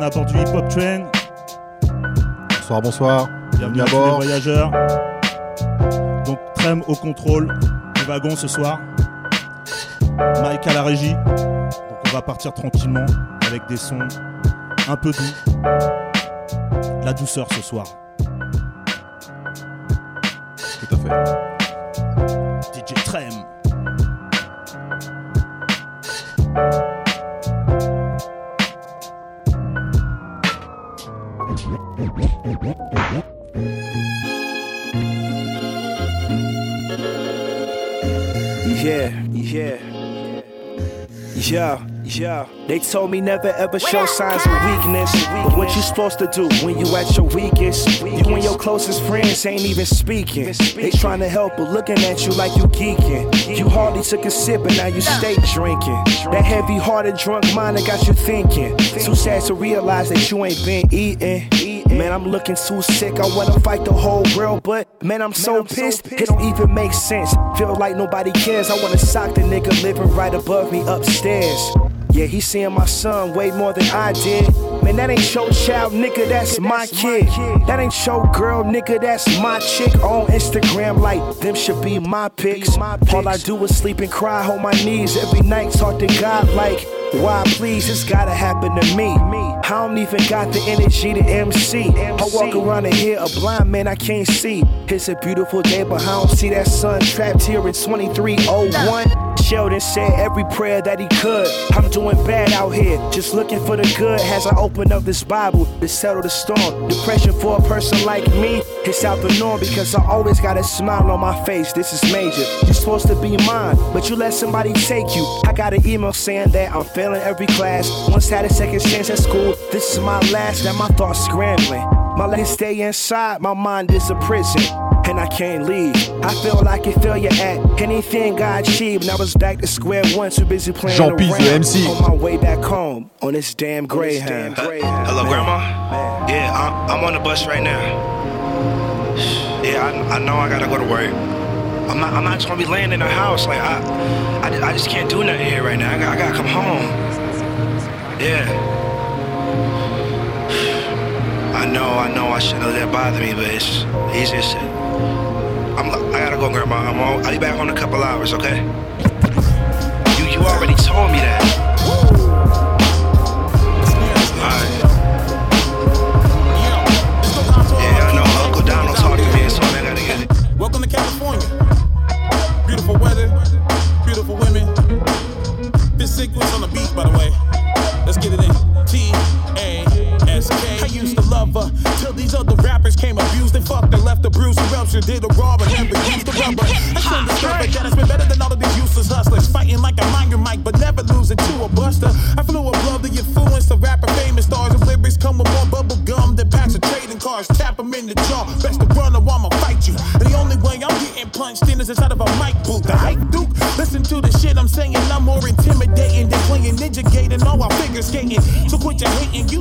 bien à bord du Hip Hop Train. Bonsoir, bonsoir. Bienvenue à tous les voyageurs. Donc, Trem au contrôle du wagon ce soir. Mike à la régie. Donc, on va partir tranquillement avec des sons un peu doux. La douceur ce soir. Tout à fait. Yeah, yeah. They told me never ever show signs of weakness. But what you supposed to do when you at your weakest? You and your closest friends ain't even speaking. They trying to help, but looking at you like you geeking. You hardly took a sip, and now you stay drinking. That heavy hearted drunk mind that got you thinking. Too sad to realize that you ain't been eating. Man, I'm looking too sick. I wanna fight the whole world, but man, I'm so pissed. It don't even make sense. Feel like nobody cares. I wanna sock the nigga living right above me upstairs. Yeah, he seeing my son way more than I did. Man, that ain't your child, nigga, that's my kid. That ain't your girl, nigga, that's my chick. On Instagram, like, them should be my pics. All I do is sleep and cry on my knees every night. Talk to God, like, why please, it's gotta happen to me. I don't even got the energy to MC. I walk around and hear a blind man I can't see. It's a beautiful day, but I don't see that sun trapped here in 2301. Sheldon said every prayer that he could. I'm doing bad out here, just looking for the good as I open up this Bible to settle the storm. Depression for a person like me, it's out the norm because I always got a smile on my face. This is major. You're supposed to be mine, but you let somebody take you. I got an email saying that I'm failing every class. Once had a second chance at school, this is my last. Now my thoughts scrambling. My legs stay inside, my mind is a prison. And I can't leave. I feel like a failure at anything I achieved. And I was back to square one, too busy playing Jean Pise, around. le MC. On my way back home, on this damn Greyhound. Hello, Grandma. Man. Yeah, I'm, I'm on the bus right now. Yeah, I, I know I gotta go to work. I'm not. I'm not just gonna be laying in the house. Like I, I, I just can't do nothing here right now. I, got, I gotta come home. Yeah. I know. I know. I shouldn't let that bother me, but it's easier said. I'm. I gotta go, Grandma. I'm. All, I'll be back in a couple hours. Okay. You. You already told me that. Welcome to California. Beautiful weather, beautiful women. This sequence on the beat, by the way. Let's get it in. T A S K. I used to love her till these other rappers came abused. and fucked her, left bruised, who else you did a raw and never used the rubber. I soon discovered that it's been better than all of these useless hustlers. Fighting like a minor mic, but never losing to a buster. I flew above the influence of rapper famous stars And lyrics come with more bubble gum than packs of trading cards. Tap them in the jaw. Best to run or I'ma fight you. And the only way I'm getting punched in is inside of a mic booth. The hype duke. Listen to the shit I'm saying. I'm more intimidating than playing ninja gate and all our figure skating. So quit your hating. You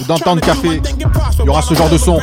ou Temps de Café, il y aura ce genre de son.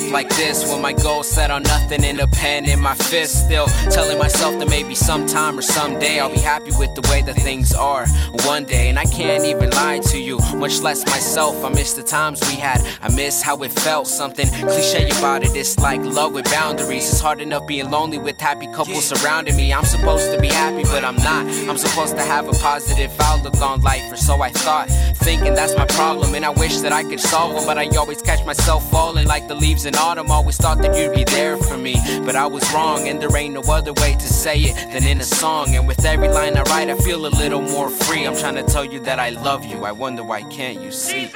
Up like this when my goals set on nothing in a pen in my fist? Still telling myself that maybe sometime or someday I'll be happy with the way that things are one day. And I can't even lie to you, much less myself. I miss the times we had, I miss how it felt. Something cliche about it, it's like love with boundaries. It's hard enough being lonely with happy couples surrounding me. I'm supposed to be happy, but I'm not. I'm supposed to have a positive outlook on life, or so I thought. Thinking that's my problem, and I wish that I could solve it, but I always catch myself falling like the leaves in autumn. Always thought that you'd be there for me, but I was wrong, and there ain't no other way to say it than in a song. And with every line I write, I feel a little more free. I'm trying to tell you that I love you. I wonder why can't you see?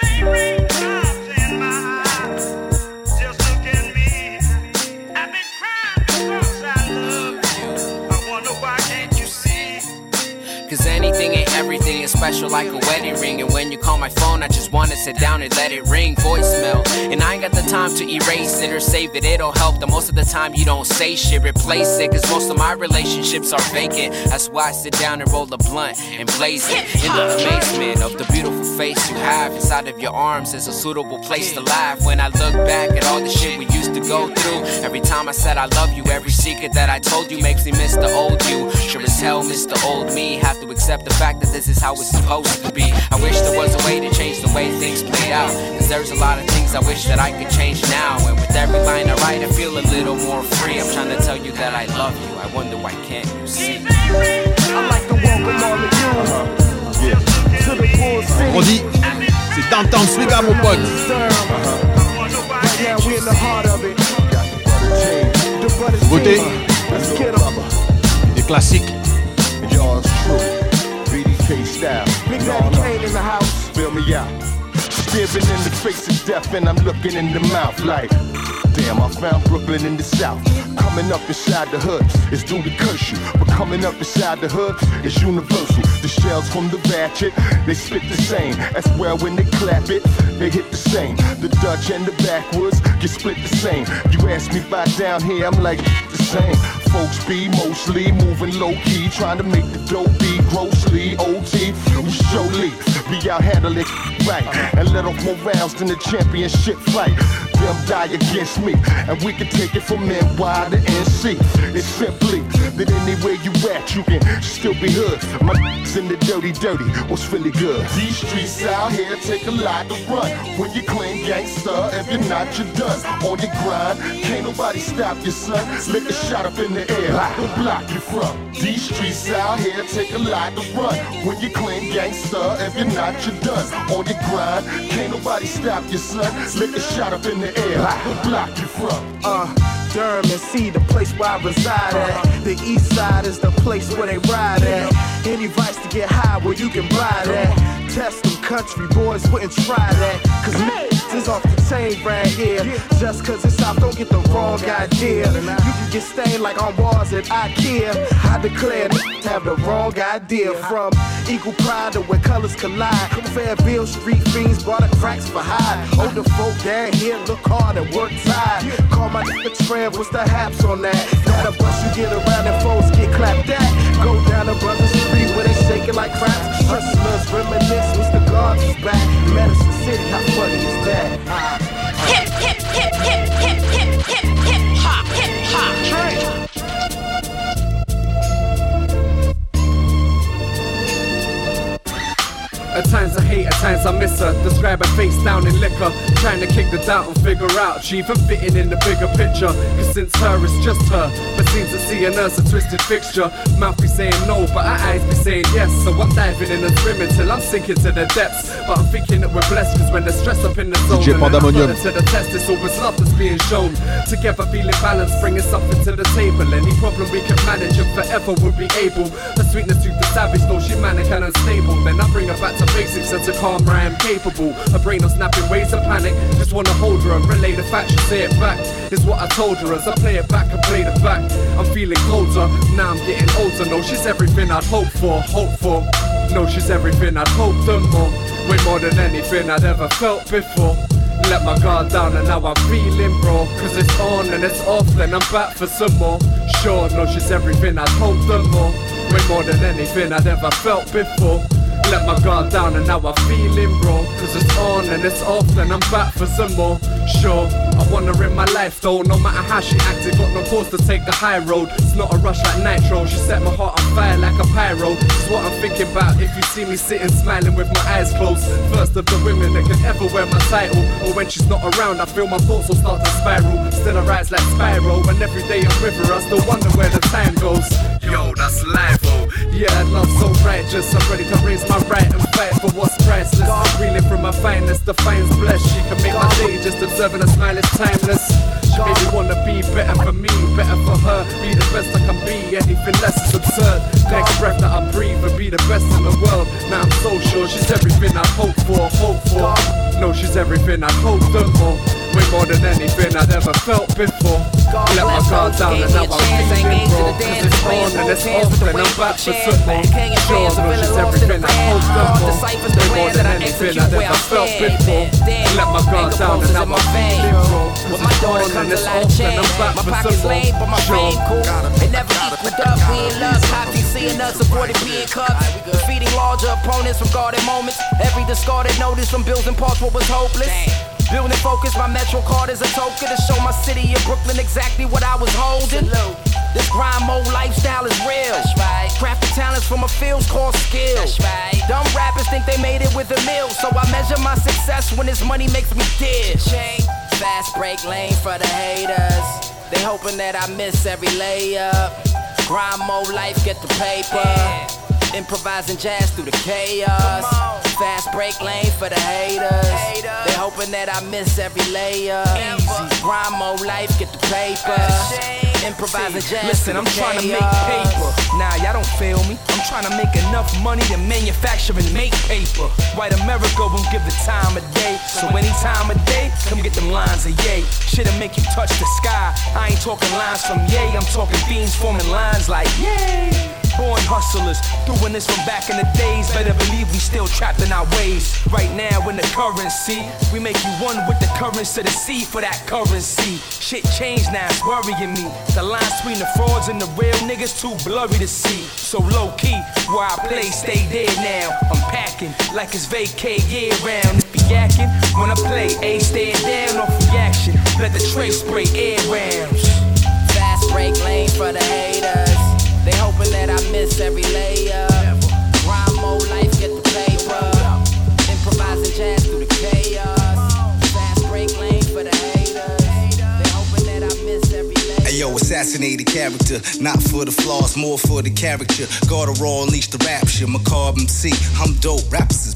Cause anything everything is special like a wedding ring. And when you call my phone, I just wanna sit down and let it ring. Voicemail. And I ain't got the time to erase it or save it. It'll help that most of the time you don't say shit. Replace it. Cause most of my relationships are vacant. That's why I sit down and roll a blunt and blaze it. In the amazement of the beautiful face you have inside of your arms is a suitable place to laugh. When I look back at all the shit we used to go through. Every time I said I love you, every secret that I told you makes me miss the old you. Sure as hell, miss the old me. Have to accept the fact that this is how it's supposed to be. I wish there was a way to change the way things played out. Cause there's a lot of things I wish that I could change now. And with every line I write, I feel a little more free. I'm trying to tell you that I love you. I wonder why can't you see? I'd like to welcome all of you to the Bull City. Vendredi, c'est Downtown Swiga, mon pote. Right now, we're BDK style. Big Daddy Kane in the house. Feel me out. Staring in the face of death and I'm looking in the mouth like, damn, I found Brooklyn in the south. Coming up inside the hood is due to curse you, but coming up inside the hood is universal. The shells from the ratchet, they spit the same. As well when they clap it, they hit the same. The Dutch and the backwoods get split the same. You ask me about down here, I'm like the same. Folks be mostly moving low key, trying to make the dope be grossly OT. We surely be out handling right and let off more rounds than the championship fight. Them die against me, and we can take it from NY to NC. It's simply that anywhere you at, you can still be hood. My in the dirty, dirty, what's really good? These streets out here take a lot to run. When you claim gangster, if you're not, you're done. On your grind, can't nobody stop you, son. Lick a shot up in the air, to block you from. These streets out here take a lot to run. When you claim gangster, if you're not, you're done. On your grind, can't nobody stop you, son. Lick a shot up in the air, to block you from. Uh, Durham and see the place where I reside at. The east side is the place where they ride at. Any vice to get high where you can buy that. Test them country boys wouldn't try that. Cause is off the chain right here. Just cause it's out, don't get the wrong idea. You can get stained like on walls at IKEA. I declare have the wrong idea. From equal pride to where colors collide. Fairfield street fiends bought the cracks for high. Older folk down here look hard and work tired. Call my nigga Trev, what's the haps on that? That a bus you get around and folks get clapped at. Go down to Brother Street where they shaking like craps. Hustlers reminisce, Mr. Guards is back. Medicine City, how funny is that? Hip, hip, hip, hip, hip, At times I hate, at times I miss her. Describe her face down in liquor. Trying to kick the doubt and figure out she even fitting in the bigger picture. Cause since her, it's just her. But seems to see in us a twisted fixture. Mouth be saying no, but our eyes be saying yes. So I'm diving in and swimming till I'm sinking to the depths. But I'm thinking that we're blessed cause when the stress up in the zone. DJ and then I Pandemonium. to the test, it's always love that's being shown. Together feeling balanced, bringing something to the table. Any problem we can manage and forever we'll be able. Her sweetness to the savage, though she manic and unstable. Then I bring her back to basics and to calm where I am capable. Her brain on snapping ways of panic. Just wanna hold her and relay the facts. She say it back. Is what I told her as I play it back and play the back. I'm feeling colder, now I'm getting older. No, she's everything I'd hope for, hope for. No, she's everything I'd hoped and more. Way more than anything I'd ever felt before. Let my guard down and now I'm feeling raw. Cause it's on and it's off, then I'm back for some more. Sure, no, she's everything I'd hoped and more. Way more than anything I'd ever felt before. Let my guard down and now I'm feeling raw. Cause it's on and it's off, and I'm back for some more. Sure, I her in my life though. No matter how she acted, got no cause to take the high road. It's not a rush like nitro. She set my heart on fire like a pyro. It's what I'm thinking about if you see me sitting smiling with my eyes closed. First of the women that can ever wear my title. Or when she's not around, I feel my thoughts will start to spiral. Still I rise like Spyro. And every day I'm with her, I still wonder where the time goes. Yo, that's life, oh. Yeah, love so righteous. I'm ready to raise my right and fight for what's priceless. Reeling from my finest, the fine's blessed. She can make my day just observing a smile is timeless. She made me wanna be better for me, better for her. Be the best I can be, anything less is absurd. Next breath that I breathe and be the best in the world. Now I'm so sure she's everything I hope for, hope for. No, she's everything I hoped more. Way more than anything I'd ever felt before. Let my guard down and now I'm feeling raw. Cause it's and it's off and I'm back for some more. Sure, no, she's everything I hoped and more. Way more than anything I'd ever felt before. Let my guard down and now I'm feeling raw. Cause my daughter comes a lot and change. My for pockets lame, but my fame cool. It never equaled up. We in love, cops seeing us, avoided being cut. Defeating larger opponents from guarded moments. Every discarded notice from bills and parts what was hopeless. Building focus, my Metro card is a token to show my city of Brooklyn exactly what I was holding. This grind mode lifestyle is real. Crafting talents from a field's called skill. Dumb rappers think they made it with a meal, so I measure my success when this money makes me dig. Fast break lane for the haters. They hoping that I miss every layup. Grind mode life, get the paper. Improvising jazz through the chaos. Fast break lane for the haters. They hoping that I miss every layup. Grind mode life, get the paper. Improvising jazz Listen, I'm trying to make paper. Nah, y'all don't feel me. I'm trying to make enough money to manufacture and make paper. White America won't give the time of day. So any time of day, come get them lines of yay. Shit'll make you touch the sky. I ain't talking lines from yay, I'm talking fiends forming lines like yay. Born hustlers, doing this from back in the days. Better believe we still trapped in our ways. Right now in the currency, we make you one with the currency to see for that currency. Shit changed now, it's worrying me. The lines between the frauds and the real niggas too blurry to see. So low key, where I play, stay there now. I'm packing like it's vacay year round. Be yakking when I play, A stand down off reaction. Let the tray spray air rounds. Fast break lane for the haters. They hoping that I miss every layup. Mode life, get the paper. Improvising jazz through the chaos. Fast break lane for the haters. They hoping that I miss every. Hey yo, assassinated character, not for the flaws, more for the character. A raw, unleash the rapture. Macabre MC, I'm dope. Rappers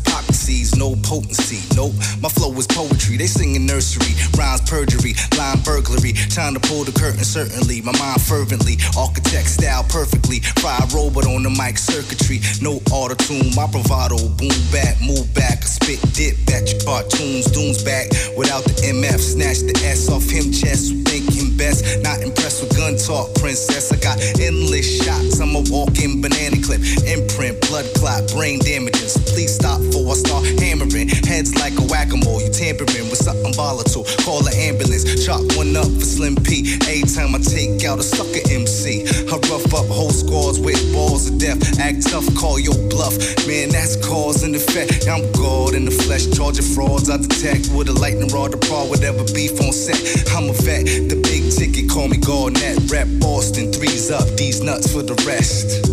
no potency. Nope, my flow is poetry. They singing nursery, rhymes perjury, line burglary. Time to pull the curtain, certainly. My mind fervently, architect style perfectly. Fire robot on the mic circuitry, no auto tune. My bravado, boom back, move back, spit dip at your cartoons. Doom's back without the MF. Snatch the S off him chest, think best. Not impressed with gun talk, princess. I got endless shots. I'm a walking banana clip, imprint, blood clot, brain damages. Please stop before I start hammering. Heads like a whack-a-mole. You tampering with something volatile. Call an ambulance. Chop one up for Slim P. Every time I take out a sucker MC, I rough up whole squads with balls of death. Act tough, call your bluff. Man, that's cause and effect. I'm God in the flesh, charging frauds. I detect with a lightning rod to prod whatever beef on set. I'm a vet, the big ticket, call me Garnett. Rep Boston, threes up, these nuts for the rest.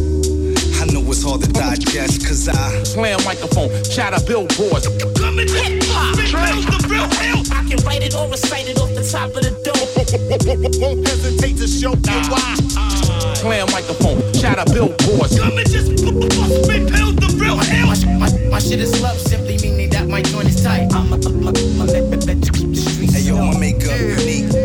I know it's hard to digest, cause I play a microphone, shatter billboards. Hip hop, the real hell. I can write it or recite it off the top of the dome. Won't hesitate to show you why. Play a microphone, shatter billboards. Come and just bust me pills, the real hell. My, my, my shit is love, simply meaning that my joint is tight. I'm a, I'm a, I'm a, keep the streets. Hey yo, my makeup unique. These other niggas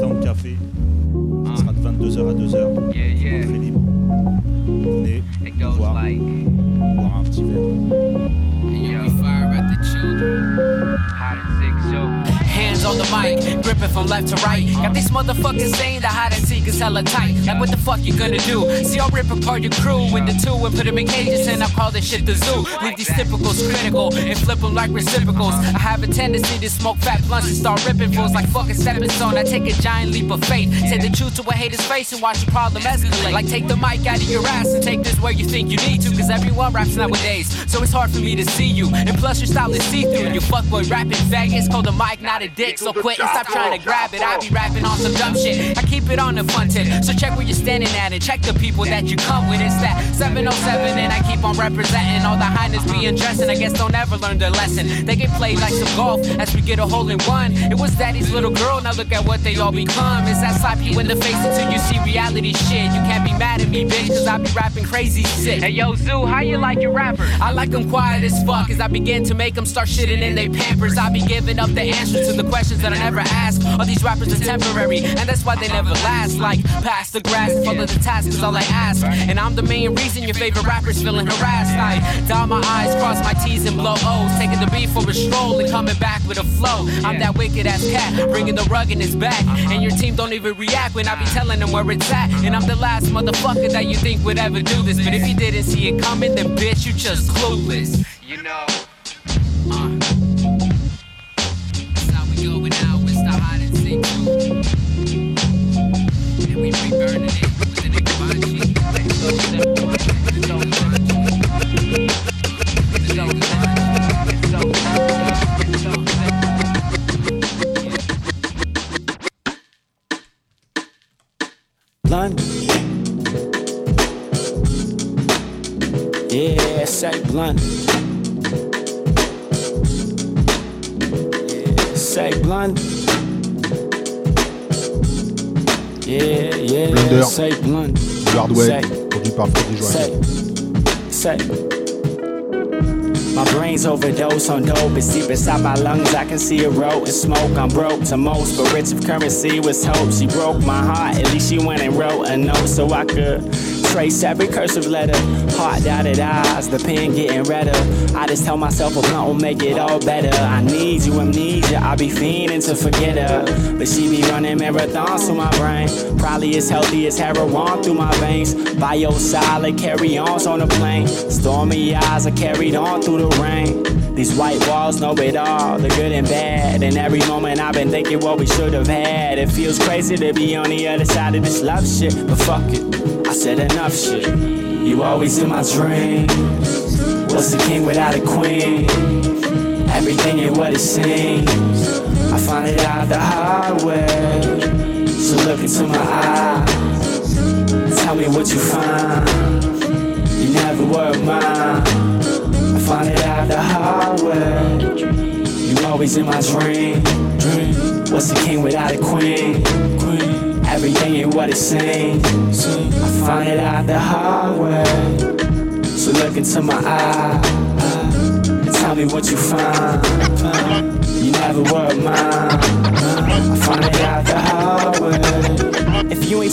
from left to right. Got these motherfuckers saying the seek is hella tight. Like what the fuck you gonna do? See, I'll rip apart your crew with the two and put them in cages, and I'll call this shit the zoo. Leave these typicals critical and flip them like reciprocals. I have a tendency to smoke fat blunts and start ripping fools like fucking stepping stone. I take a giant leap of faith, say the truth to a hater's face and watch the problem escalate. Like take the mic out of your ass and take this where you think you need to, cause everyone raps nowadays. So it's hard for me to see you, and plus your style is see through. You fuckboy rapping faggots, call the mic not a dick, so quit and stop trying to grab it. I be rapping on some dumb shit. I keep it on the fun so check where you're standing at and check the people that you come with. It's that 707, and I keep on representing all the highness being dressed, and I guess don't ever learn their lesson. They get played like some golf as we get a hole in one. It was daddy's little girl, now look at what they all become. It's that slap you in the face until you see reality shit. You can't be mad at me, bitch, cause I be rapping crazy shit. Hey yo, Zoo, how you like your rapper? I like them quiet as fuck as I begin to make them start shitting in their pampers. I be giving up the answers to the questions that I never ask. All these rappers are temporary, and that's why they never last. Like, pass the grass follow the task is all I ask. And I'm the main reason your favorite rapper's feeling harassed. I dot my eyes, cross my T's, and blow O's. Taking the beat for a stroll and coming back with a flow. I'm that wicked ass cat, bringing the rug in his back. And your team don't even react when I be telling them where it's at. And I'm the last motherfucker that you think would ever do this. But if you didn't see it coming, then bitch, you just clueless. You know. Yeah, Blunder. Du hardware, produit par Freddie Joachim. My brain's overdose on dope. It's deep inside my lungs. I can see it roll and smoke. I'm broke to most, but rich of currency was hope. She broke my heart. At least she went and wrote a note so I could trace every cursive letter. Heart dotted eyes, the pen getting redder. I just tell myself a blunt will make it all better. I need you, amnesia. I be fiending to forget her, but she be running marathons through my brain. Probably as healthy as heroin through my veins. By your side, like carry ons on a plane. Stormy eyes are carried on through the rain. These white walls know it all, the good and bad. And every moment I've been thinking what we should have had. It feels crazy to be on the other side of this love shit, but fuck it. I said enough shit. You always in my dreams. What's a king without a queen? Everything ain't what it seems. I find it out the hard way. So look into my eyes. Tell me what you find. You never were mine. I find it out the hard way. You always in my dream. What's a king without a queen? Everything ain't what it seems. I find it out the hard way. So look into my eyes and tell me what you find. You never were mine. I find it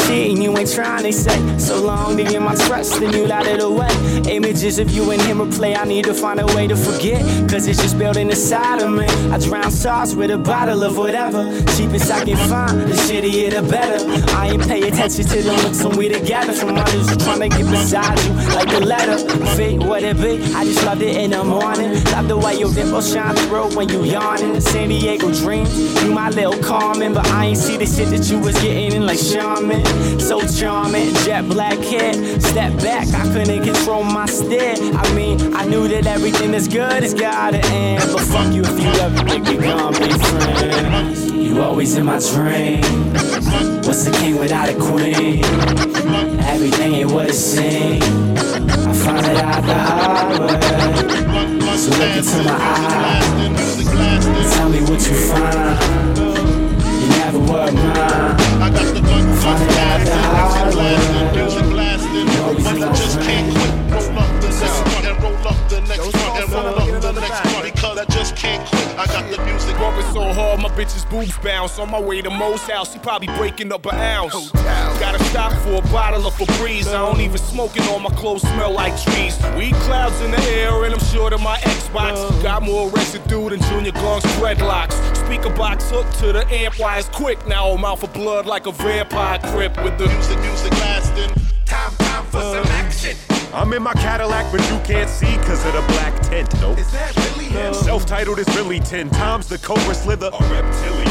cheating, you ain't trying, they say. So long to get my trust, then you light it away. Images of you and him replay, I need to find a way to forget. Cause it's just building inside of me. I drown sauce with a bottle of whatever. Cheapest I can find, the shittier the better. I ain't pay attention to the looks when we together. From others who trying to get beside you, like a letter. Fate, what it be? I just loved it in the morning. Love the way your dimples shine through when you yawning. San Diego dreams, you my little Carmen. But I ain't see the shit that you was getting in like shaman. So charming, jet black hair. Step back, I couldn't control my stare. I mean, I knew that everything that's good is gotta end. But fuck you if you ever think you're gonna be. You always in my dream. What's a king without a queen? Everything ain't what it seems. I find it out the hard way. So look into my eyes. Tell me what you find. You never were mine. I got the gun, find it out the hard way. Music blasting, I just can't quit. Roll up the next one and roll up the next one and roll up the next one because I just can't quit. I got the music. Bumping so hard, my bitch's boobs bounce. On my way to Mo's house, he probably breaking up an ounce. Gotta stop for a bottle of Febreze. I don't even smoke it, all my clothes smell like trees. Weed clouds in the air, and I'm sure that my Xbox uh-huh. got more residue than Junior Gong's dreadlocks. Speaker box hooked to the amp wires quick. Now I'm out for blood like a vampire grip with the music, music lasting. Time, time for some action. I'm in my Cadillac, but you can't see cause of the black tent. Nope. Is that really him? Self-titled is really ten times the Cobra Slither, a reptilian.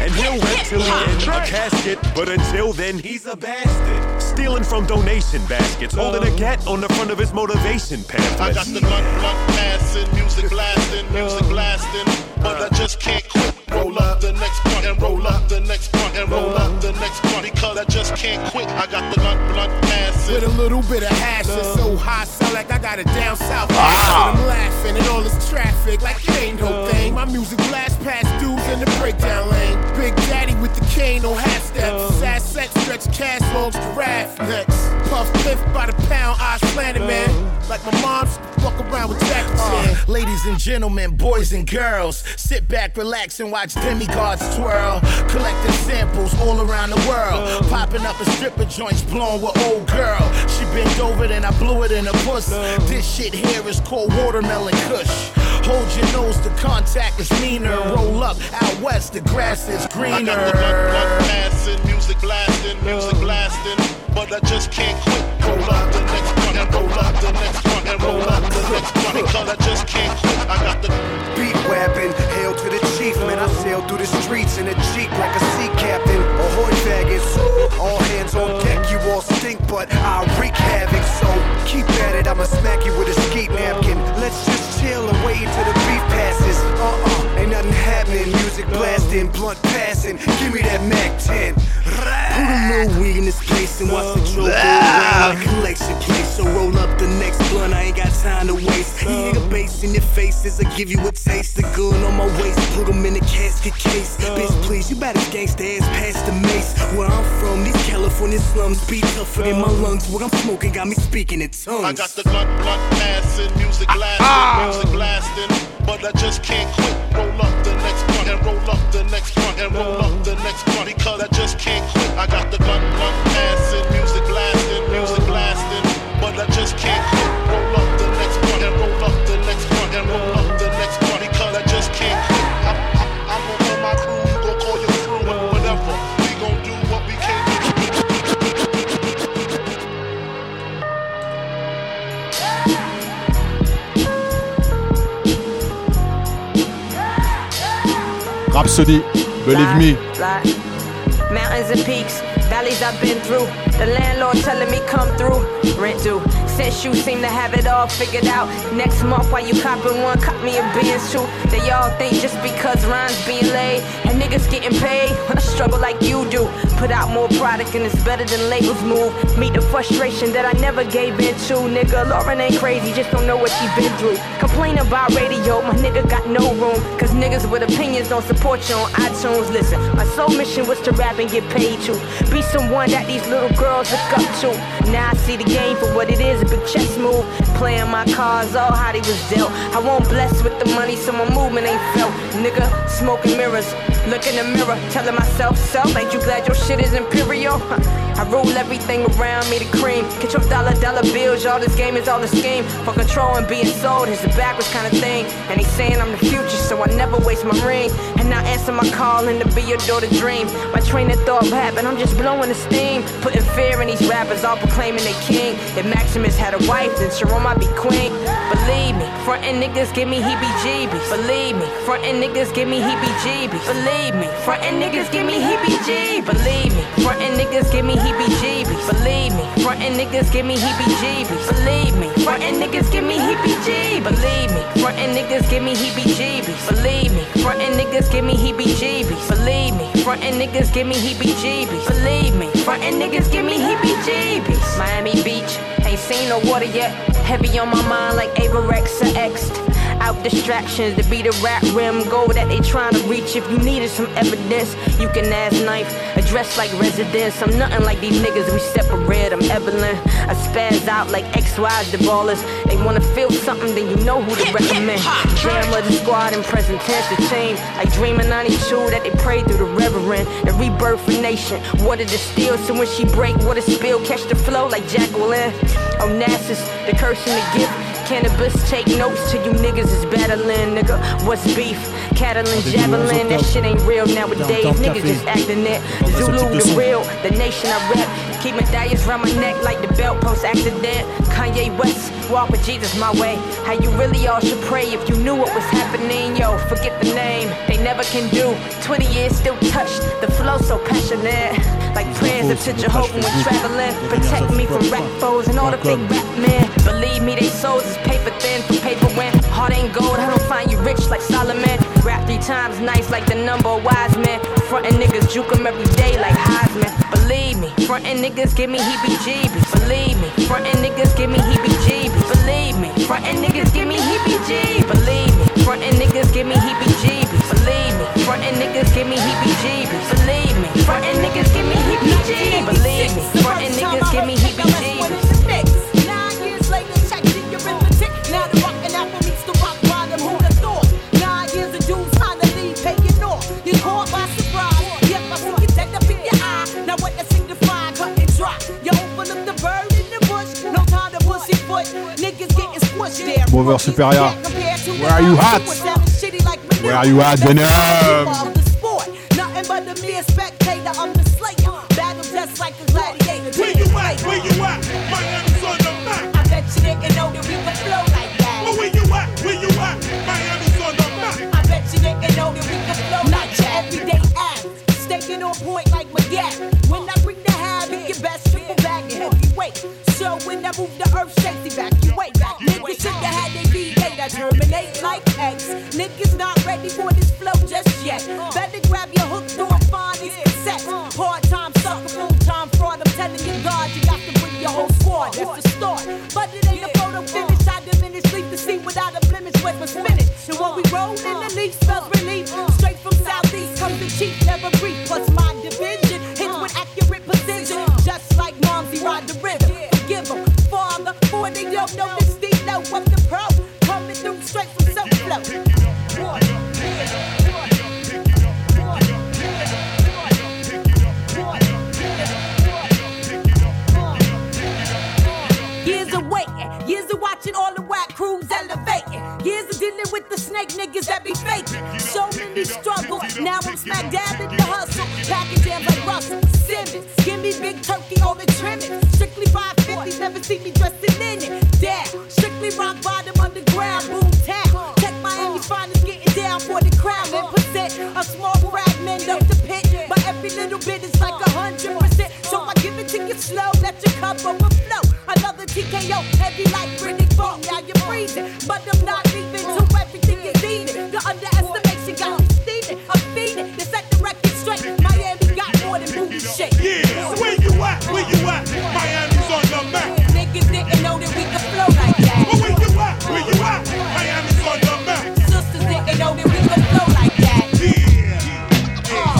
And he'll reptilian in a casket, but until then, he's a bastard. Stealing from donation baskets, holding a cat on the front of his motivation pamphlet. I got the blunt, blunt passing, music blasting, music blasting. But I just can't quit. Roll up the next blunt and roll up the next blunt and roll up the next blunt because I just can't quit. I got the blunt, blunt passing. With a little bit of hash, it's so high, sound like I got it down south. Ah. I'm laughing at all this traffic like it ain't no uh. thing. My music blast past dudes in the breakdown lane. Big Daddy with the cane on half steps. Uh. Sass sex, stretch cash longs, giraffe necks. Puff piff by the pound, eyes slanted, man. Uh. Like my mom fuck around with Chan. Ladies and gentlemen, boys and girls, sit back, relax, and watch demigods twirl. Collecting samples all around the world. Popping up in stripper joints, blowing with old girl. She bent over, then I blew it in her puss. This shit here is called watermelon kush. Hold your nose, the contact is meaner. Roll up, out west, the grass is greener. I got the blunt, blunt passing, music blasting, music blasting. But I just can't quit. Roll up the next and roll up the next blunt and roll up the next blunt because I just can't quit. I got the Beat weapon, hail to the chief, man. I sail through the streets in a jeep like a sea captain. Ahoy faggots, all hands on deck. You all stink, but I wreak havoc. So keep at it, I'ma smack you with a skeet napkin. Let's just chill and wait until the beef passes. Uh uh, ain't nothing happening. Music blasting, blunt passing. Give me that Mac 10. Put a little weed in this and watch the drill like collection plate. So roll up the next blunt, I ain't got time to waste. You hear the bass in your faces, I give you a taste. The gun on my waist, put 'em in the casket case. Bitch, please, you better gangsta ass past the mace. Where I'm from, these California slums be tougher than my lungs. What I'm smoking got me speaking in tongues. I got the blunt, blunt passing, music blasting, music blasting. But I just can't quit. Roll up the next blunt and roll up the next blunt and roll up the next blunt because I just can't quit. Rhapsody, believe me. Mountains and peaks, valleys I've been through. The landlord telling me come through. Rent due. Since you seem to have it all figured out. Next month while you copping one, cop me a Benz too. They all think just because rhymes being laid and niggas getting paid. I struggle like you do. Put out more product and it's better than labels move. Meet the frustration that I never gave in to. Nigga, Lauryn ain't crazy, just don't know what she been through. Complain about radio, my nigga got no room. Cause niggas with opinions don't support you on iTunes. Listen, my sole mission was to rap and get paid to. Be someone that these little girls look up to. Now I see the game for what it is, a big chess move. Playing my cards, all how they was dealt. I won't bless with the money, so my movement ain't felt. Nigga, smoking mirrors. Look in the mirror, telling myself, self, ain't you glad your shit is imperial? I rule everything around me to cream. Get your dollar, dollar bills, y'all. This game is all a scheme for control and being sold. It's a backwards kind of thing. And he's saying I'm the future, so I never waste my ring. And I answer my call and to be your daughter dream. My train of thought rapping, I'm just blowing the steam. Putting fear in these rappers, all proclaiming they king. If Maximus had a wife, then Sharon might be queen. Believe me, frontin' niggas give me heebie-jeebies. Believe me, frontin' niggas give me heebie-jeebies. Believe me, frontin' niggas give me heebie-jeebies. Believe me, frontin' niggas give me heebie-jeebies. Believe me, frontin' niggas give me heebie-jeebies. Believe me, frontin' niggas give me heebie-jeebies. Believe me, frontin' niggas give me heebie-jeebies. Believe me, frontin' niggas give me heebie-jeebies. Believe me, frontin' niggas give me heebie-jeebies. Believe me, frontin' niggas give me heebie-jeebies. Miami Beach, ain't seen no water yet. Heavy on my mind like Averex or X'd. Out distractions to be the rap rim goal that they trying to reach. If you needed some evidence, you can ask knife. Address like residents. I'm nothing like these niggas. We separate. I'm Evelyn. I spaz out like XY the ballers. They wanna feel something, then you know who to recommend. Jam of the squad in present tense the team. Like Dream in 92 that they prayed through the reverend. The rebirth for nation. Water distilled, so when she break, water spill. Catch the flow like Jacqueline. Oh, Onassis, the curse and the gift. Cannabis, take notes to you niggas is battling, nigga. What's beef? Catalan, javelin, that shit ain't real nowadays. Niggas just acting it. Zulu, the real, the nation I rep. Keep medallions round my neck like the belt post accident. Kanye West, walk with Jesus my way. How you really all should pray if you knew what was happening. Yo, forget the name, they never can do. 20 years still touched, the flow so passionate. Like prayers up to Jehovah when traveling. Protect me from rap foes and all the fake rap men. Believe me, they souls is paper thin for paper when heart ain't gold. I don't find you rich like Solomon. Rap three times nice like the number of wise men. Frontin' niggas juke 'em every day like Heisman. Believe me, frontin' niggas give me heebie jeebies. Believe me, frontin' niggas give me heebie jeebies. Believe me, frontin' niggas give me heebie jeebies. Believe me, frontin' niggas give me heebie jeebies. Believe frontin' niggas give me heebie jeebies. Believe me, frontin' niggas give me heebie jeebies. Believe me, frontin' niggas give me heebie jeebies. Nine years later, check the arithmetic. Now the rockin' apple meets the rock bottom. Who'd have thought? Nine years of dudes trying to leave, paying off. You caught by surprise. Yep, I see you dead up in your eye. Now what that signify? Cut and dry. You overlook the bird in the bush. No time to pussyfoot. Niggas getting squished there. Mover Superior. Where are you at? Where are you at, Venom?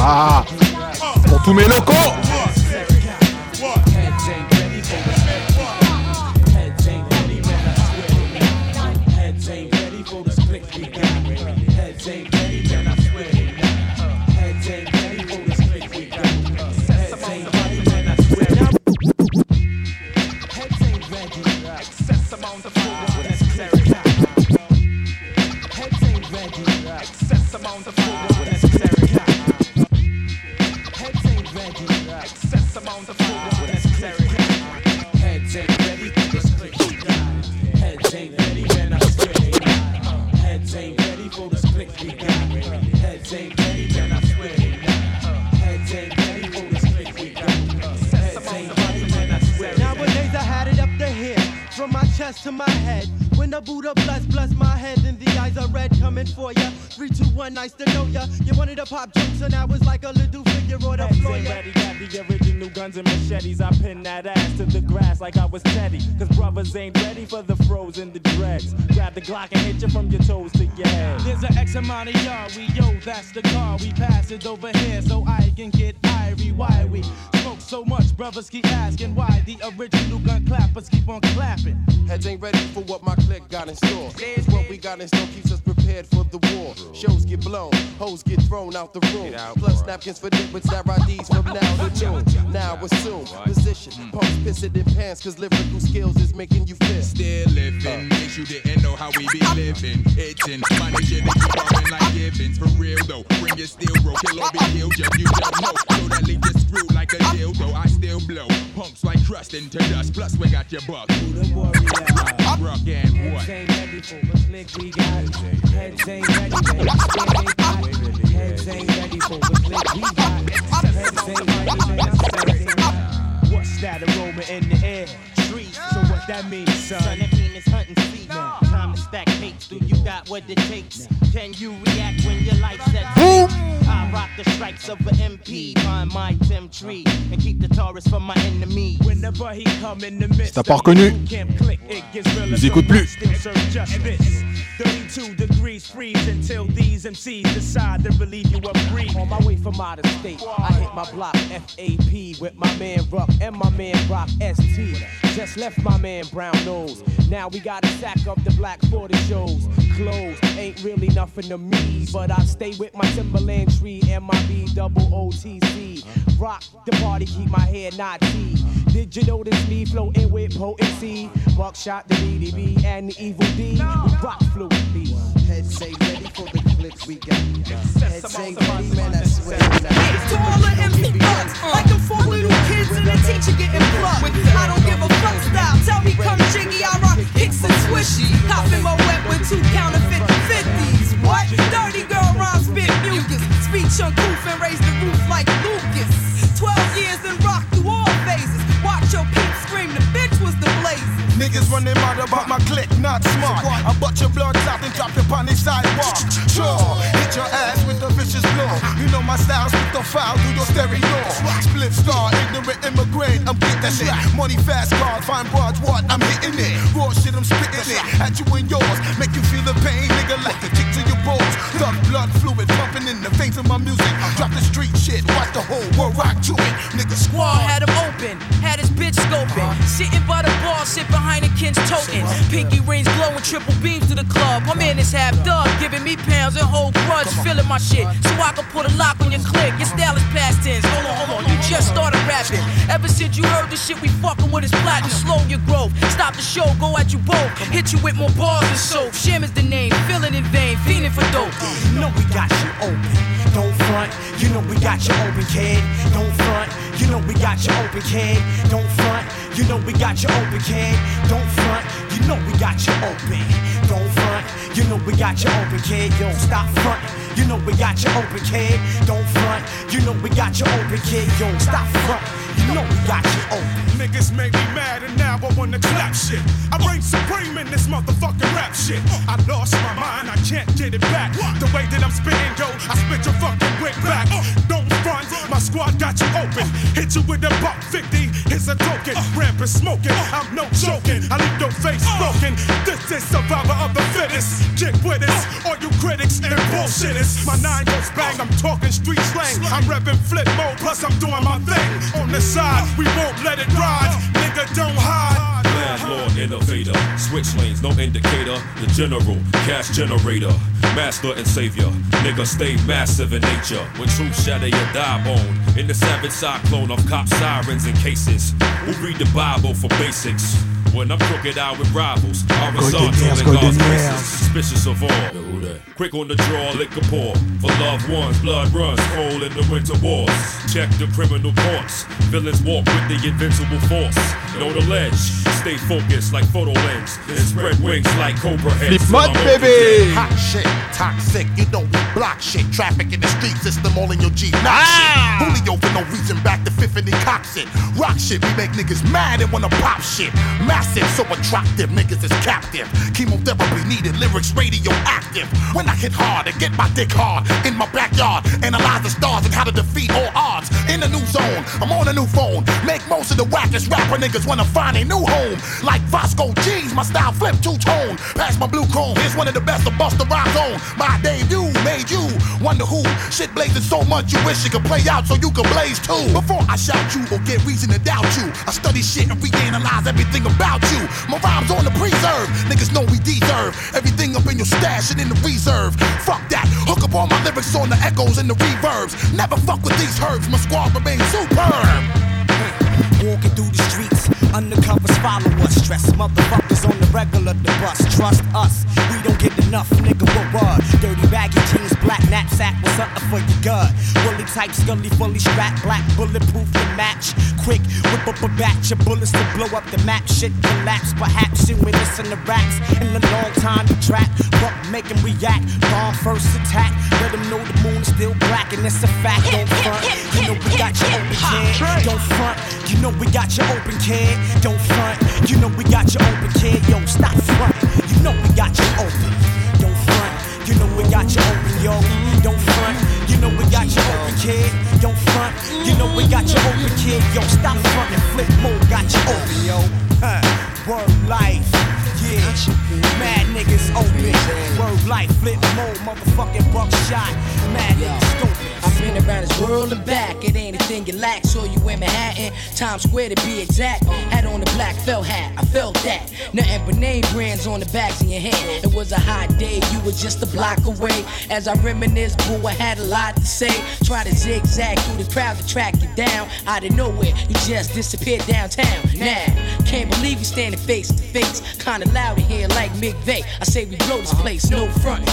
Ah, pour tous mes locaux. Grab the Glock and hit you from your toes to your head. There's an X amount of y'all, we yo, that's the car. We pass it over here so I can get irie. Why we smoke so much, brothers keep asking why the original gun clappers keep on clapping. Heads ain't ready for what my clique got in store. Cause what we got in store keeps us prepared prepared for the war. Shows get blown, hoes get thrown out the room. Plus napkins for niggas that ride these from now to noon. Now assume position, pumps pissing in pants, cause lyrical skills is making you feel. Still living, in case you didn't know how we be living. Itching, money shit that you borrowing like givens. For real though, bring your steel bro, kill or be killed, just you don't know. So that leave you screwed like a dildo, I still blow. Punks like crust into dust, plus we got your buck. Rock and what? Heads ain't ready for the flick we got. Heads ain't ready, baby. Still ain't got. Heads ain't ready for the flick we got. Heads ain't ready, baby. Still ain't got. What's that aroma in the air? Trees. So what that means, son? Son, that mean it's hunting got what it takes? Can you react when your life's at stake? I rock the stripes of an MP. Find my Tim tree and keep the Taurus from my enemies. Whenever he come in the midst t'as pas reconnu, Camp click, it gets realer, nous écoute so plus. Still serve 32 degrees freeze until these MCs decide to relieve you of grief. On my way from out of state, I hit my block FAP with my man Ruck and my man Rock ST. Just left my man Brown Nose. Now we got a sack of the Black 40 shows. Clothes ain't really nothing to me, but I stay with my Timberland tree and my B double OTC. Rock the party, keep my head not tea. Did you notice me floating with potency? Buckshot, the DDB, and the Evil D. We rock fluently. Heads ain't ready for the flicks we got. Heads ain't ready, man, I swear. To all the thugs, like them four little kids and the teacher getting plucked. I don't give a fuck style. Tell me come jiggy, I rock kicks and swishy. Hop in my wet with two counterfeit 50s. What? Dirty girl rhymes, spit mucus. Speech uncouth and raise the roof like Lucas. 12 years and rock through all. Watch your peeps scream, the bitch was the blazes. Niggas running mad about my click, not smart. I butt your blood out and drop it on the sidewalk. Sure, hit your ass with a vicious blow. You know my style, spit the file through your stereo. Split star, ignorant immigrant, I'm getting that shit. Money fast card, fine broads, what? I'm hitting it. Raw shit, I'm spitting it. At you and yours, make you feel the pain, nigga, like a kick to your balls. Thug blood fluid pumping in the veins of my music. Drop the street shit, watch the whole world rock to it. Nigga squad. had him open, had his bitch scoping. Sitting by the bar, sit behind a Ken's toting. Pinky rings glowing, triple beams to the club. My man is half dug, giving me pounds and whole grudge, feeling my shit. So I can put a lock on your click. Your style is past tense. Hold on, hold on, you just started rapping. Ever since you heard the shit we fucking with is platinum. Slow your growth, stop the show, go at you both. Hit you with more bars and soap. Shim is the name, feeling in vain, fiending for dope. Uh, you know we got you open. Don't front, you know we got you open, kid. Don't front, you know we got you open, kid. Don't front, you know we got you open, kid. Don't front, you know we got you open. Don't front, you know we got you open, kid. Yo, stop fronting. You know we got you open, kid. Don't front, you know we got you open, kid. Yo, stop fronting. You know we got you open. Niggas make me mad and now I wanna clap shit. I reign supreme in this motherfucking rap shit. I lost my mind, I can't get it back. The way that I'm spitting, yo, I spit your fucking wig back. Don't front, my squad got you open. Hit you with a buck 50, here's a token. Rampant smoking, I'm no joking. I leave your face broken. This is survivor of the fittest. Get with us, all you critics and bullshitters. My nine goes bang, I'm talking street slang. I'm repping flip mode, plus I'm doing my thing. On the side, we won't let it ride. Nigga, don't hide. Landlord, innovator, switch lanes, no indicator. The general, cash generator, master and savior. Nigga, stay massive in nature. When truth shatter your die bone. In the savage cyclone of cop sirens and cases. Who read the Bible for basics? When I'm crooked out with rivals, horizontal years, in golden God's years. graces, suspicious of all. Quick on the draw, liquor pour. For loved ones, blood runs cold in the winter wars. Check the criminal courts. Villains walk with the invincible force. Know the ledge. Stay focused like photo lens. And spread wings like cobra heads. till I'm over Hot shit, toxic, you know we block shit. Traffic in the street system, all in your Jeep. Knock shit. Julio for no reason, back to fifth and he cocks it. Rock shit, we make niggas mad and wanna pop shit. So attractive, niggas is captive. Chemotherapy needed, lyrics radioactive. When I hit hard and get my dick hard in my backyard, analyze the stars and how to defeat all odds. In a new zone, I'm on a new phone. Make most of the wackest rapper niggas wanna find a new home. Like Vasco G's, my style flip two tone. Pass my blue chrome, here's one of the best of Busta Rhymes on. My debut made you wonder who. Shit blazing so much you wish you could play out so you could blaze too. Before I shout you or get reason to doubt you, I study shit and reanalyze everything about you. My rhymes on the preserve, niggas know we deserve everything up in your stash and in the reserve. Fuck that, hook up all my lyrics on the echoes and the reverbs. Never fuck with these herbs, my squad remains superb. Walking through the streets, undercovers follow us. Stress motherfuckers on the regular, the bus. Trust us, we don't get enough, nigga. What what? Dirty baggy jeans, black knapsack, what's up for your gut? Woolly type, scully, fully strapped, black bulletproof to match. Quick, whip up a batch of bullets to blow up the map. Shit collapse, perhaps you listen to raps. In a long time trap, fuck, make 'em react. Bomb first attack, let 'em know the moon is still black, and it's a fact. Don't front, you know we got your open, kid. Don't front, you know we got you open, kid. Don't front, you know we got you open, kid. Yo, stop front, you know we got you open. Don't front, you know we got you open, yo. Don't front, you know we got you open, kid. Don't front, you know we got you open, kid. Yo, stop front and flip mode, got you open, yo. Huh. Word life, yeah. Mad niggas open. Word life, flip mode, motherfucking buckshot. Mad niggas scoping. I've been around this world and back. It ain't a thing you lack. Saw you in Manhattan, Times Square to be exact. Had on the black felt hat, I felt that. Nothing but name brands on the backs of your hand. It was a hot day, you were just a block away. As I reminisce, boo, I had a lot to say. Try to zigzag through the crowd to track you down. Out of nowhere, you just disappeared downtown. Now, can't believe you standing face to face. Kinda loud in here like McVeigh. I say we blow this place, no front.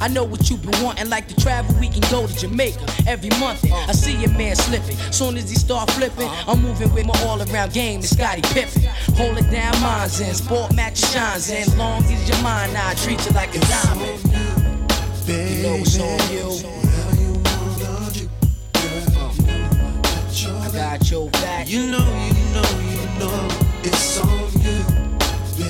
I know what you've been wanting, like to travel, we can go to Jamaica every month. I see your man slipping. Soon as he start flipping, I'm moving with my all-around game, the Scottie Pippen. Hold it down, mine's in. Sport match shines in. Long as your mind, I treat you like a diamond. You know it's on you. I got your back. You know, you know, you know, it's on you.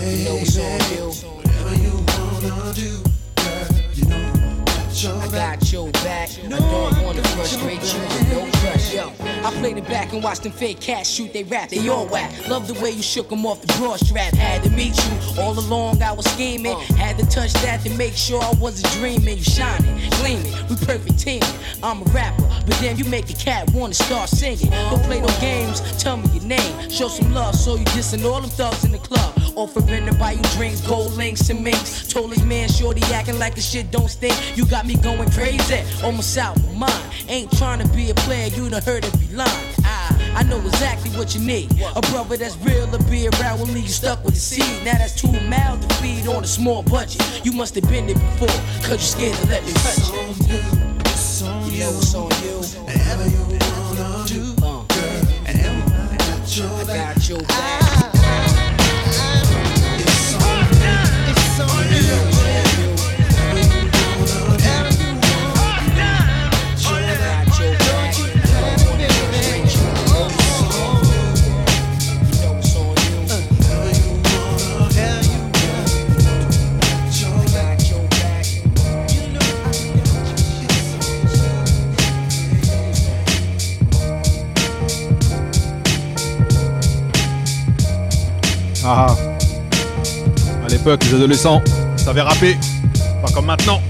You know it's on you. Whatever you wanna do, girl, you know, I got your back. I don't wanna frustrate you with no trust, yo. I played it back and watched them fake cats shoot they rap. They all whack. Love the way you shook them off the broad strap. Had to meet you. All along I was scheming. Uh. Had to touch that to make sure I wasn't dreaming. You shining, gleaming. We perfect team. I'm a rapper, but then you make a cat wanna start singing. Don't play no games. Tell me your name. Show some love. So you dissing all them thugs in the club. Offering to buy you drinks, gold links and minks. Told his man, shorty acting like the shit don't stink. You got me going crazy, almost out my mind. Ain't trying to be a player, you done heard every line. I, I know exactly what you need. A brother that's real to be around with me. You stuck with the seed. Now that's two mouths to feed on a small budget. You must have been there before, cause you're scared to let me touch it. You know it's on you. Whatever you wanna do, Uh, girl, and got your I got your back. L'époque, les adolescents savaient rapper. Pas comme maintenant.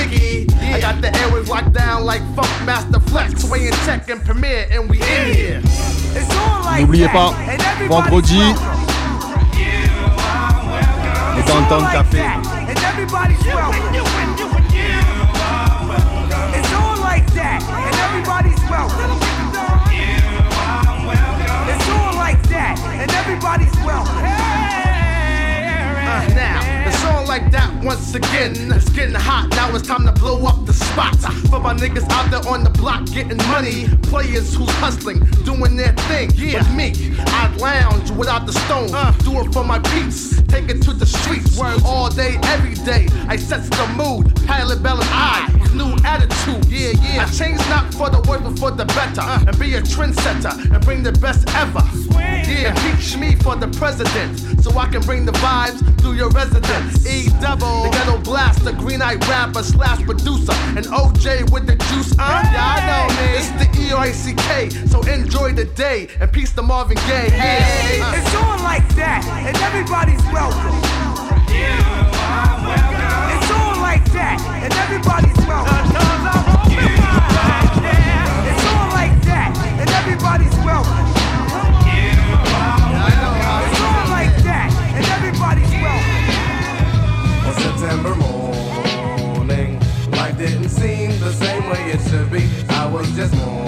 Jamming like Ziggy. I got the airwaves locked down like Funk Master Flex, Sway and Tech and Premier, and we in here. It's all like N'oubliez pas, vendredi, les Downtown Café. Everybody's welcome. It's all like that, and everybody's welcome. It's all like that, and everybody's welcome. Uh, now, it's all like that once again. It's getting hot, now it's time to blow up the spot. For my niggas out there on the block getting money. Players who's hustling, doing their thing. Yeah. With me, I lounge without the stone. Uh. Do it for my beats, take it to the streets. All day, every day, I sets the mood. Pilot Bell and I, new attitude. Yeah, yeah. I change not for the worse, but for the better. Uh. And be a trendsetter and bring the best ever. Yeah, impeach me for the president. So I can bring the vibes through your residence. E double, the ghetto blast, the green eyed rapper slash producer. And OJ with the juice. Uh, yeah, I know, man. It's the E R I C K. So enjoy the day and peace to Marvin Gaye. Yeah. Uh. It's on like that, and everybody's welcome. It's on like that, and everybody's welcome. It's on like that, and everybody's just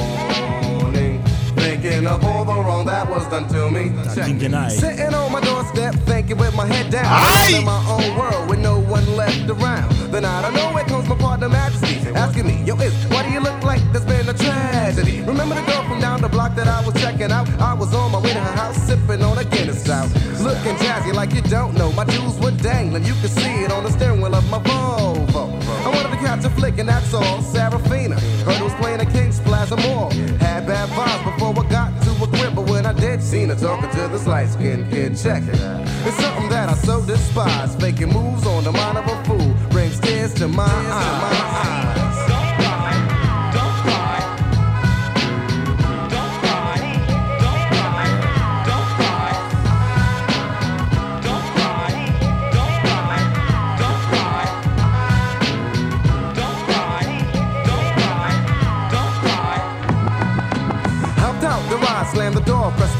thinking of all the wrong that was done to me. Sitting on my doorstep, thinking with my head down, Aye. in my own world with no one left around. Then out of nowhere comes my partner Majesty, asking me, Yo, is why do you look like there's been a tragedy? Remember the girl from down the block that I was checking out? I was on my way to her house, sipping on a Guinness out, looking jazzy like you don't know. My jewels were dangling, you could see it on the steering wheel of my Volvo. I wanted to catch a flick, and that's all. Serafina was playing at King's Plaza Mall. Had bad vibes before I got to a grip, but when I did, seen her talking to this light skinned kid. Check it. It's something that I so despise. Faking moves on the mind of a fool brings tears to my eyes.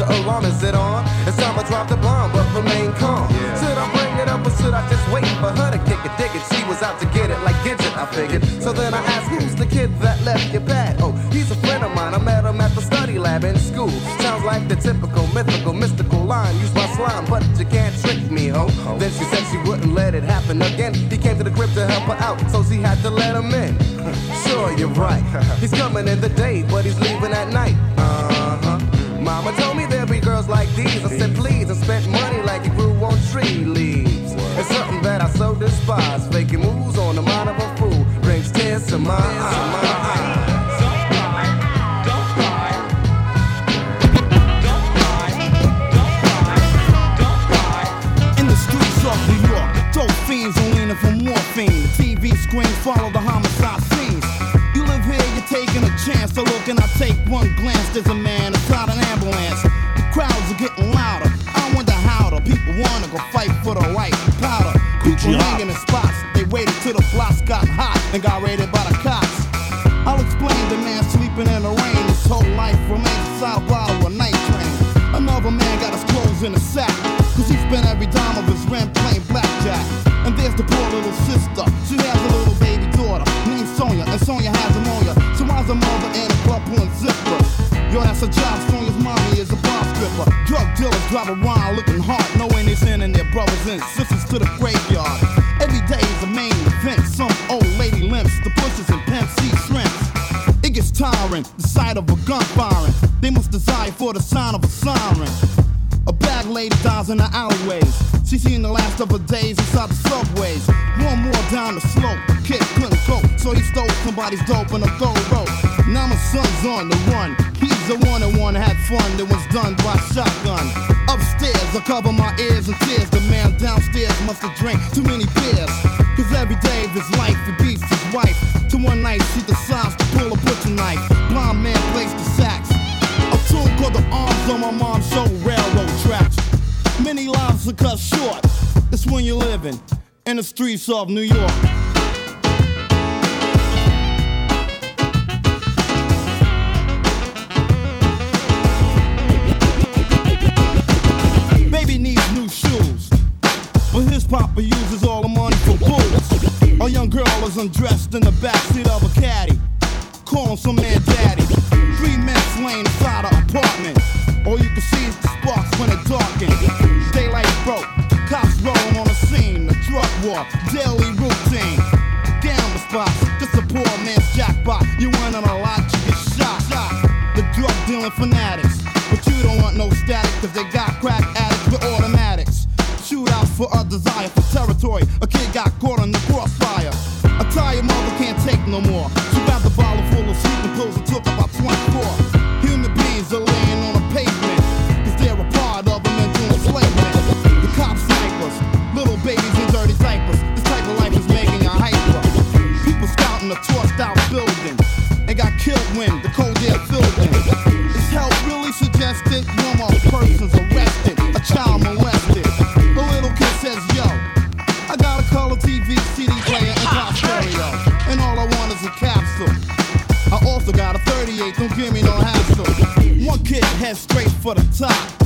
The alarm. Is it on? It's time I drop the bomb, but remain calm. Should I bring it up or should I just wait for her to kick it? Dig it. She was out to get it like Gidget, I figured. So then I asked, who's the kid that left your pad? Oh, he's a friend of mine. I met him at the study lab in school. Sounds like the typical mythical, mystical line used by slime, but you can't trick me, ho. Then she said she wouldn't let it happen again. He came to the crib to help her out, so she had to let him in. sure, you're right. He's coming in the day, but he's leaving at night. Mama told me there'd be girls like these. I said please, and spent money like it grew on tree leaves. It's something that I so despise. Faking moves on the mind of a fool brings tears to my eyes. In the streets of New York, dope fiends are leaning for morphine. The TV screams follow the a. So look and I take one glance. There's a man inside an ambulance. The crowds are getting louder. I wonder how the people wanna go fight for the right powder. People hanging in spots. They waited till the blocks got hot and got raided by the cops. I'll explain the man sleeping in the rain. His whole life remains a bottle of night train. Another man got his clothes in a sack. Of New York. A kid got caught in the crossfire. A tired mother can't take no more. For the top.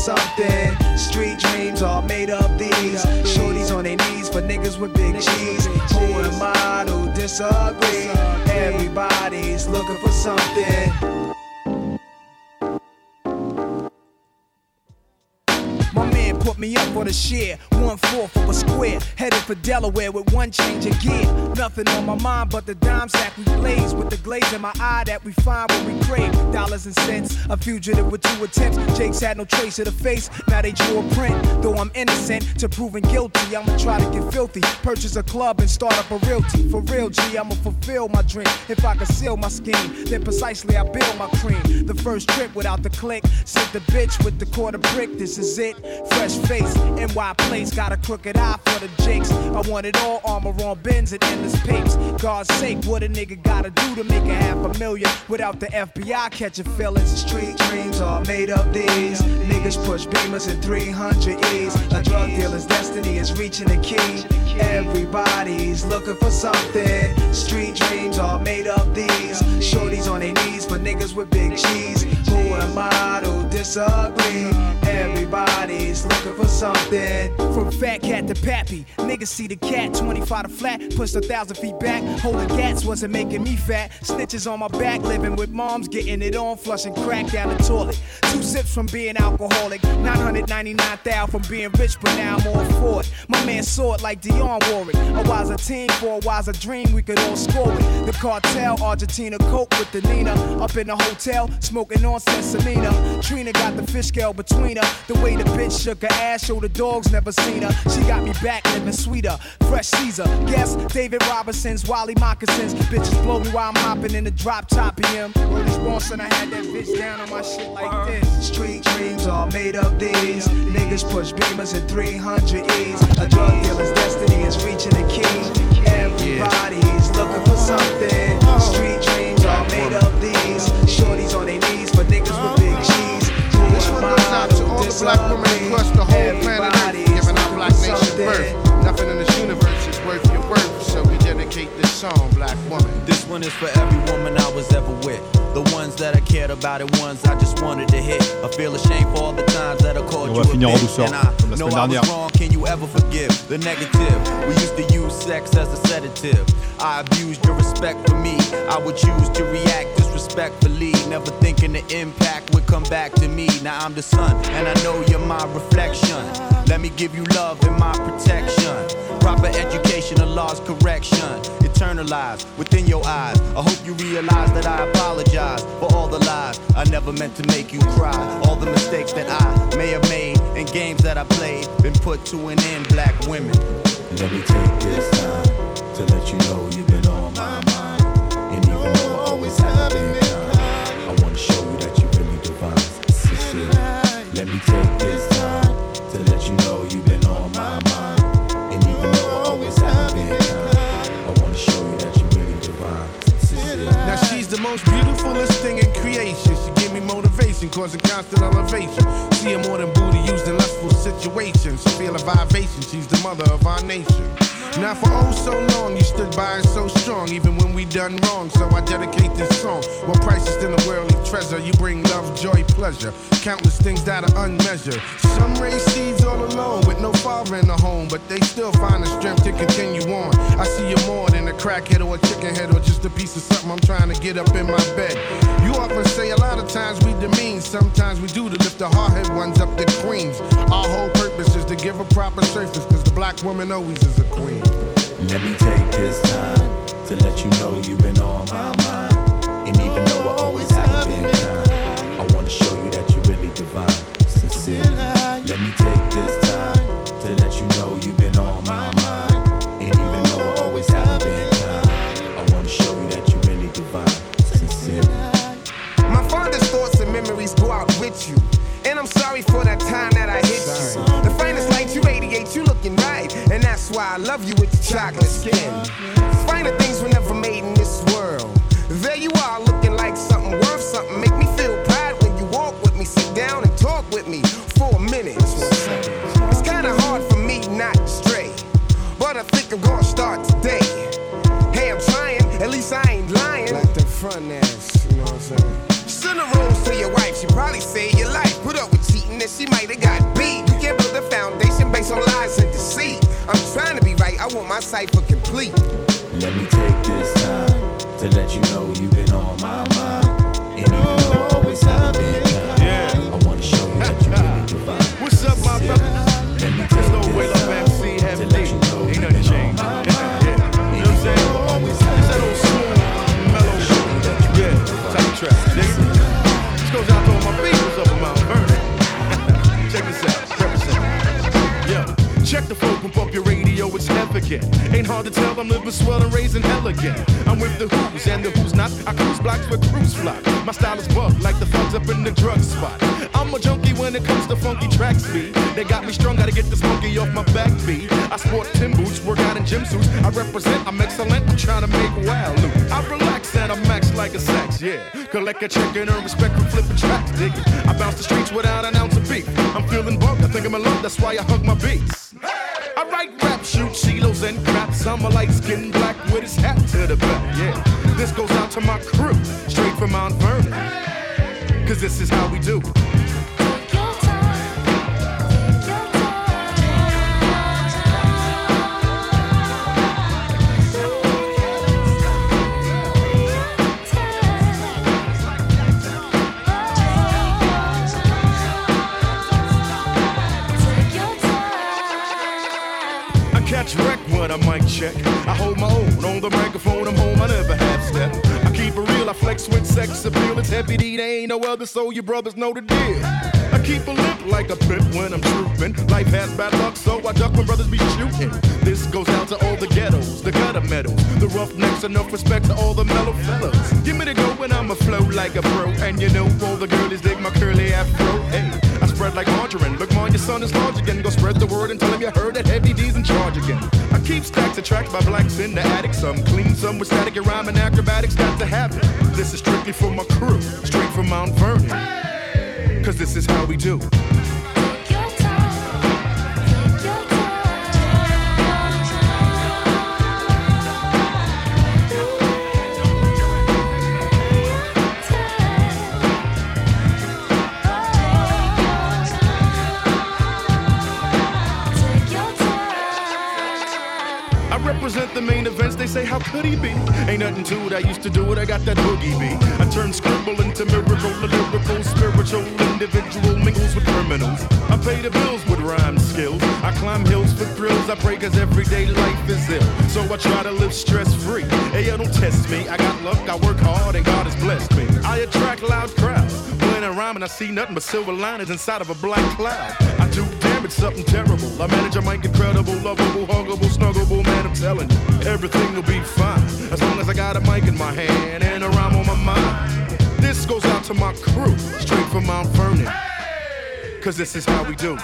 Something. For Delaware with one change of gear. Nothing on my mind but the dime sack we blaze. With the glaze in my eye that we find when we crave. Dollars and cents. A fugitive with two attempts. Jake's had no trace of the face. Now they drew a print. Though I'm innocent to proving guilty. I'ma try to get filthy. Purchase a club and start up a realty. For real, G, I'ma fulfill my dream. If I conceal my scheme, then precisely I build my cream. The first trip without the click. Sent the bitch with the quarter brick. This is it. Fresh face, NY place, got a crooked eye for the jakes. I want it all, armor on bins and endless papes. God's sake, what a nigga gotta do to make a half a million without the FBI catching feelings? Street dreams are made of these. Niggas push beamers at 300 E's. A drug dealer's destiny is reaching the key. Everybody's looking for something. Street dreams are made of these. Shorties on their knees for niggas with big cheese. Who am I to disagree? Everybody's looking for something. From Fat cat to pappy. Niggas see the cat, 25 to flat, pushed a thousand feet back. Holding gats wasn't making me fat. Stitches on my back, living with moms, getting it on, flushing crack down the toilet. Two sips from being alcoholic, 999,000 from being rich, but now I'm all for it. My man saw it like Dionne Warwick. A wiser team for a wiser dream, we could all score it. The cartel, Argentina, coke with the Nina. Up in the hotel, smoking on Selena. Trina got the fish scale between her. The way the bitch shook her ass, show the dogs never seen her. She got me back living sweeter. Fresh Caesar, guess David Robinson's Wally moccasins. Bitches blow me while I'm hopping in the drop top of him. Word is I had that bitch down on my shit like this. Street dreams are made of these. Niggas push beamers at 300 E's. A drug dealer's destiny is reaching the key. Everybody's looking for something. Street dreams are made of these. Shorties on their knees for niggas with big cheese. This one goes out to all the black women across the whole planet Earth, giving our black nation birth. Song, Black Woman. This one is for every woman I was ever with. The ones that I cared about and ones I just wanted to hit. I feel ashamed for all the times that I called you va a finir en bitch. douceur, And I know I was wrong. Can you ever forgive the negative? We used to use sex as a sedative. I abused your respect for me. I would choose to react disrespectfully, never thinking the impact would come back to me. Now I'm the sun, and I know you're my reflection. Let me give you love and my protection. Proper education, a law's correction. Eternalized within your eyes. I hope you realize that I apologize for all the lies. I never meant to make you cry. All the mistakes that I may have made and games that I played been put to an end, black women. Let me take this time to let you know you've been on my mind. And even though I always have been beautifulest thing in creation. She give me motivation, causing constant elevation. See her more than booty used in lustful situations. She feel a vibration. She's the mother of our nation. Now for oh so long you stood by and so strong, even when we done wrong. So I dedicate this song. More priceless than a worldly treasure. You bring love, joy, pleasure. Countless things that are unmeasured. Some raise seeds all alone with no father in the home, but they still find the strength to continue on. I see you more than a crackhead or a chicken head or just a piece of something I'm trying to get up in my bed. You often say a lot of times we demean, sometimes we do to lift the hard-head ones up to queens. Our whole purpose is to give a proper surface, cause the black woman always is a queen. Let me take this time to let you know you've been on my mind. And even though I always have been kind, love you with your chocolate skin. Finer things were never made in this world. There you are, looking like something worth something. Make me feel pride when you walk with me, sit down and talk with me for a minute. It's kinda hard for me not to stray. But I think I'm gonna start today. Hey, I'm trying, at least I ain't lying. Like the front ass, you know what I'm saying? Send a rose to your wife, she probably saved your life. Put up with cheating and she might have my cipher complete. Let me take this time to let you know you've elegant. Ain't hard to tell, I'm living swell and raising elegant. I'm with the who's and the who's not. I cruise blocks with cruise flock. My style is buff like the thugs up in the drug spot. I'm a junkie when it comes to funky track speed. They got me strung, gotta get this monkey off my back beat. I sport Tim boots, work out in gym suits. I represent, I'm excellent, I'm trying to make wild loot. I relax and I max like a sax, yeah. Collect a check and earn respect for flipping tracks, dig it. I bounce the streets without an ounce of beef. I'm feeling bugged, I think I'm in love, that's why I hug my beats. Shoot and craps. I'm a light skinned black with his hat to the back, yeah. This goes out to my crew, straight from Mount Vernon. Cause this is how we do. Sex appeal. It's Heavy D, they ain't no other, so your brothers know the deal. I keep a lip like a pimp when I'm trooping. Life has bad luck, so I duck when brothers be shooting. This goes out to all the ghettos, the gutter metals, the roughnecks, enough respect to all the mellow fellas. Give me the go when I'ma flow like a pro, and you know all the girlies dig my curly afro. Hey, spread like margarine. Look, man, your son is large again. Go spread the word and tell him you heard that Heavy D's in charge again. I keep stacks of tracks by blacks in the attic. Some clean, some with static and rhyming acrobatics. Got to have it. This is strictly for my crew, straight from Mount Vernon. Cause this is how we do. Events, they say, how could he be? Ain't nothing to it, I used to do it, I got that boogie beat. I turn scribble into miracle, a lyrical, spiritual, individual, mingles with criminals. I pay the bills with rhyme skills. I climb hills for thrills, I pray cause everyday life is ill. So I try to live stress free. Hey, yo, don't test me, I got luck, I work hard, and God has blessed me. I attract loud crowds. I rhyme and I see nothing but silver linings inside of a black cloud. I do damage, something terrible. I manage a mic incredible, lovable, huggable, snuggable, man, I'm telling you. Everything will be fine. As long as I got a mic in my hand and a rhyme on my mind. This goes out to my crew, straight from Mount Vernon. Cause this is how we do.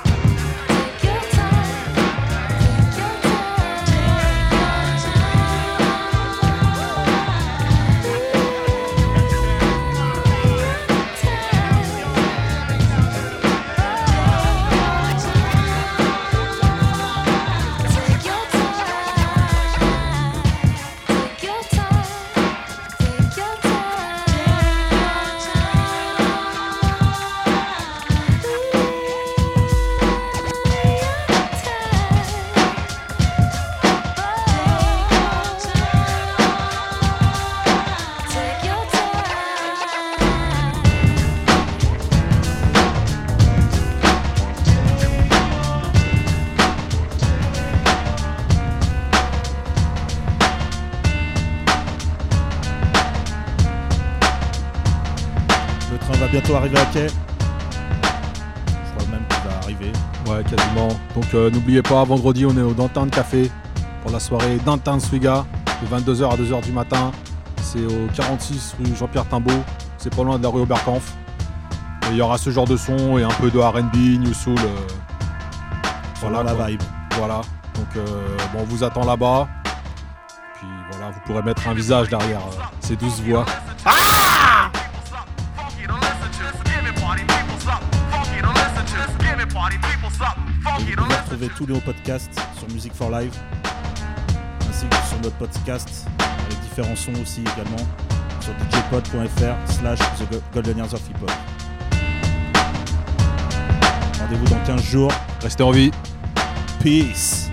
Euh, n'oubliez pas, vendredi, on est au Dantin Café pour la soirée Dantin Swiga de 22h à 2h du matin. C'est au 46 rue Jean-Pierre Timbaud. C'est pas loin de la rue Oberkampf. Et il y aura ce genre de son et un peu de RB, New Soul. euh, Selon la quoi. vibe. Voilà. Donc euh, bon, on vous attend là-bas. Puis voilà, vous pourrez mettre un visage derrière ces douze voix. Tous nos podcasts sur Music for Live, ainsi que sur notre podcast avec différents sons aussi également sur djpod.fr slash The Go- Golden Years of Hip Hop. Rendez-vous dans 15 jours. Restez en vie. Peace.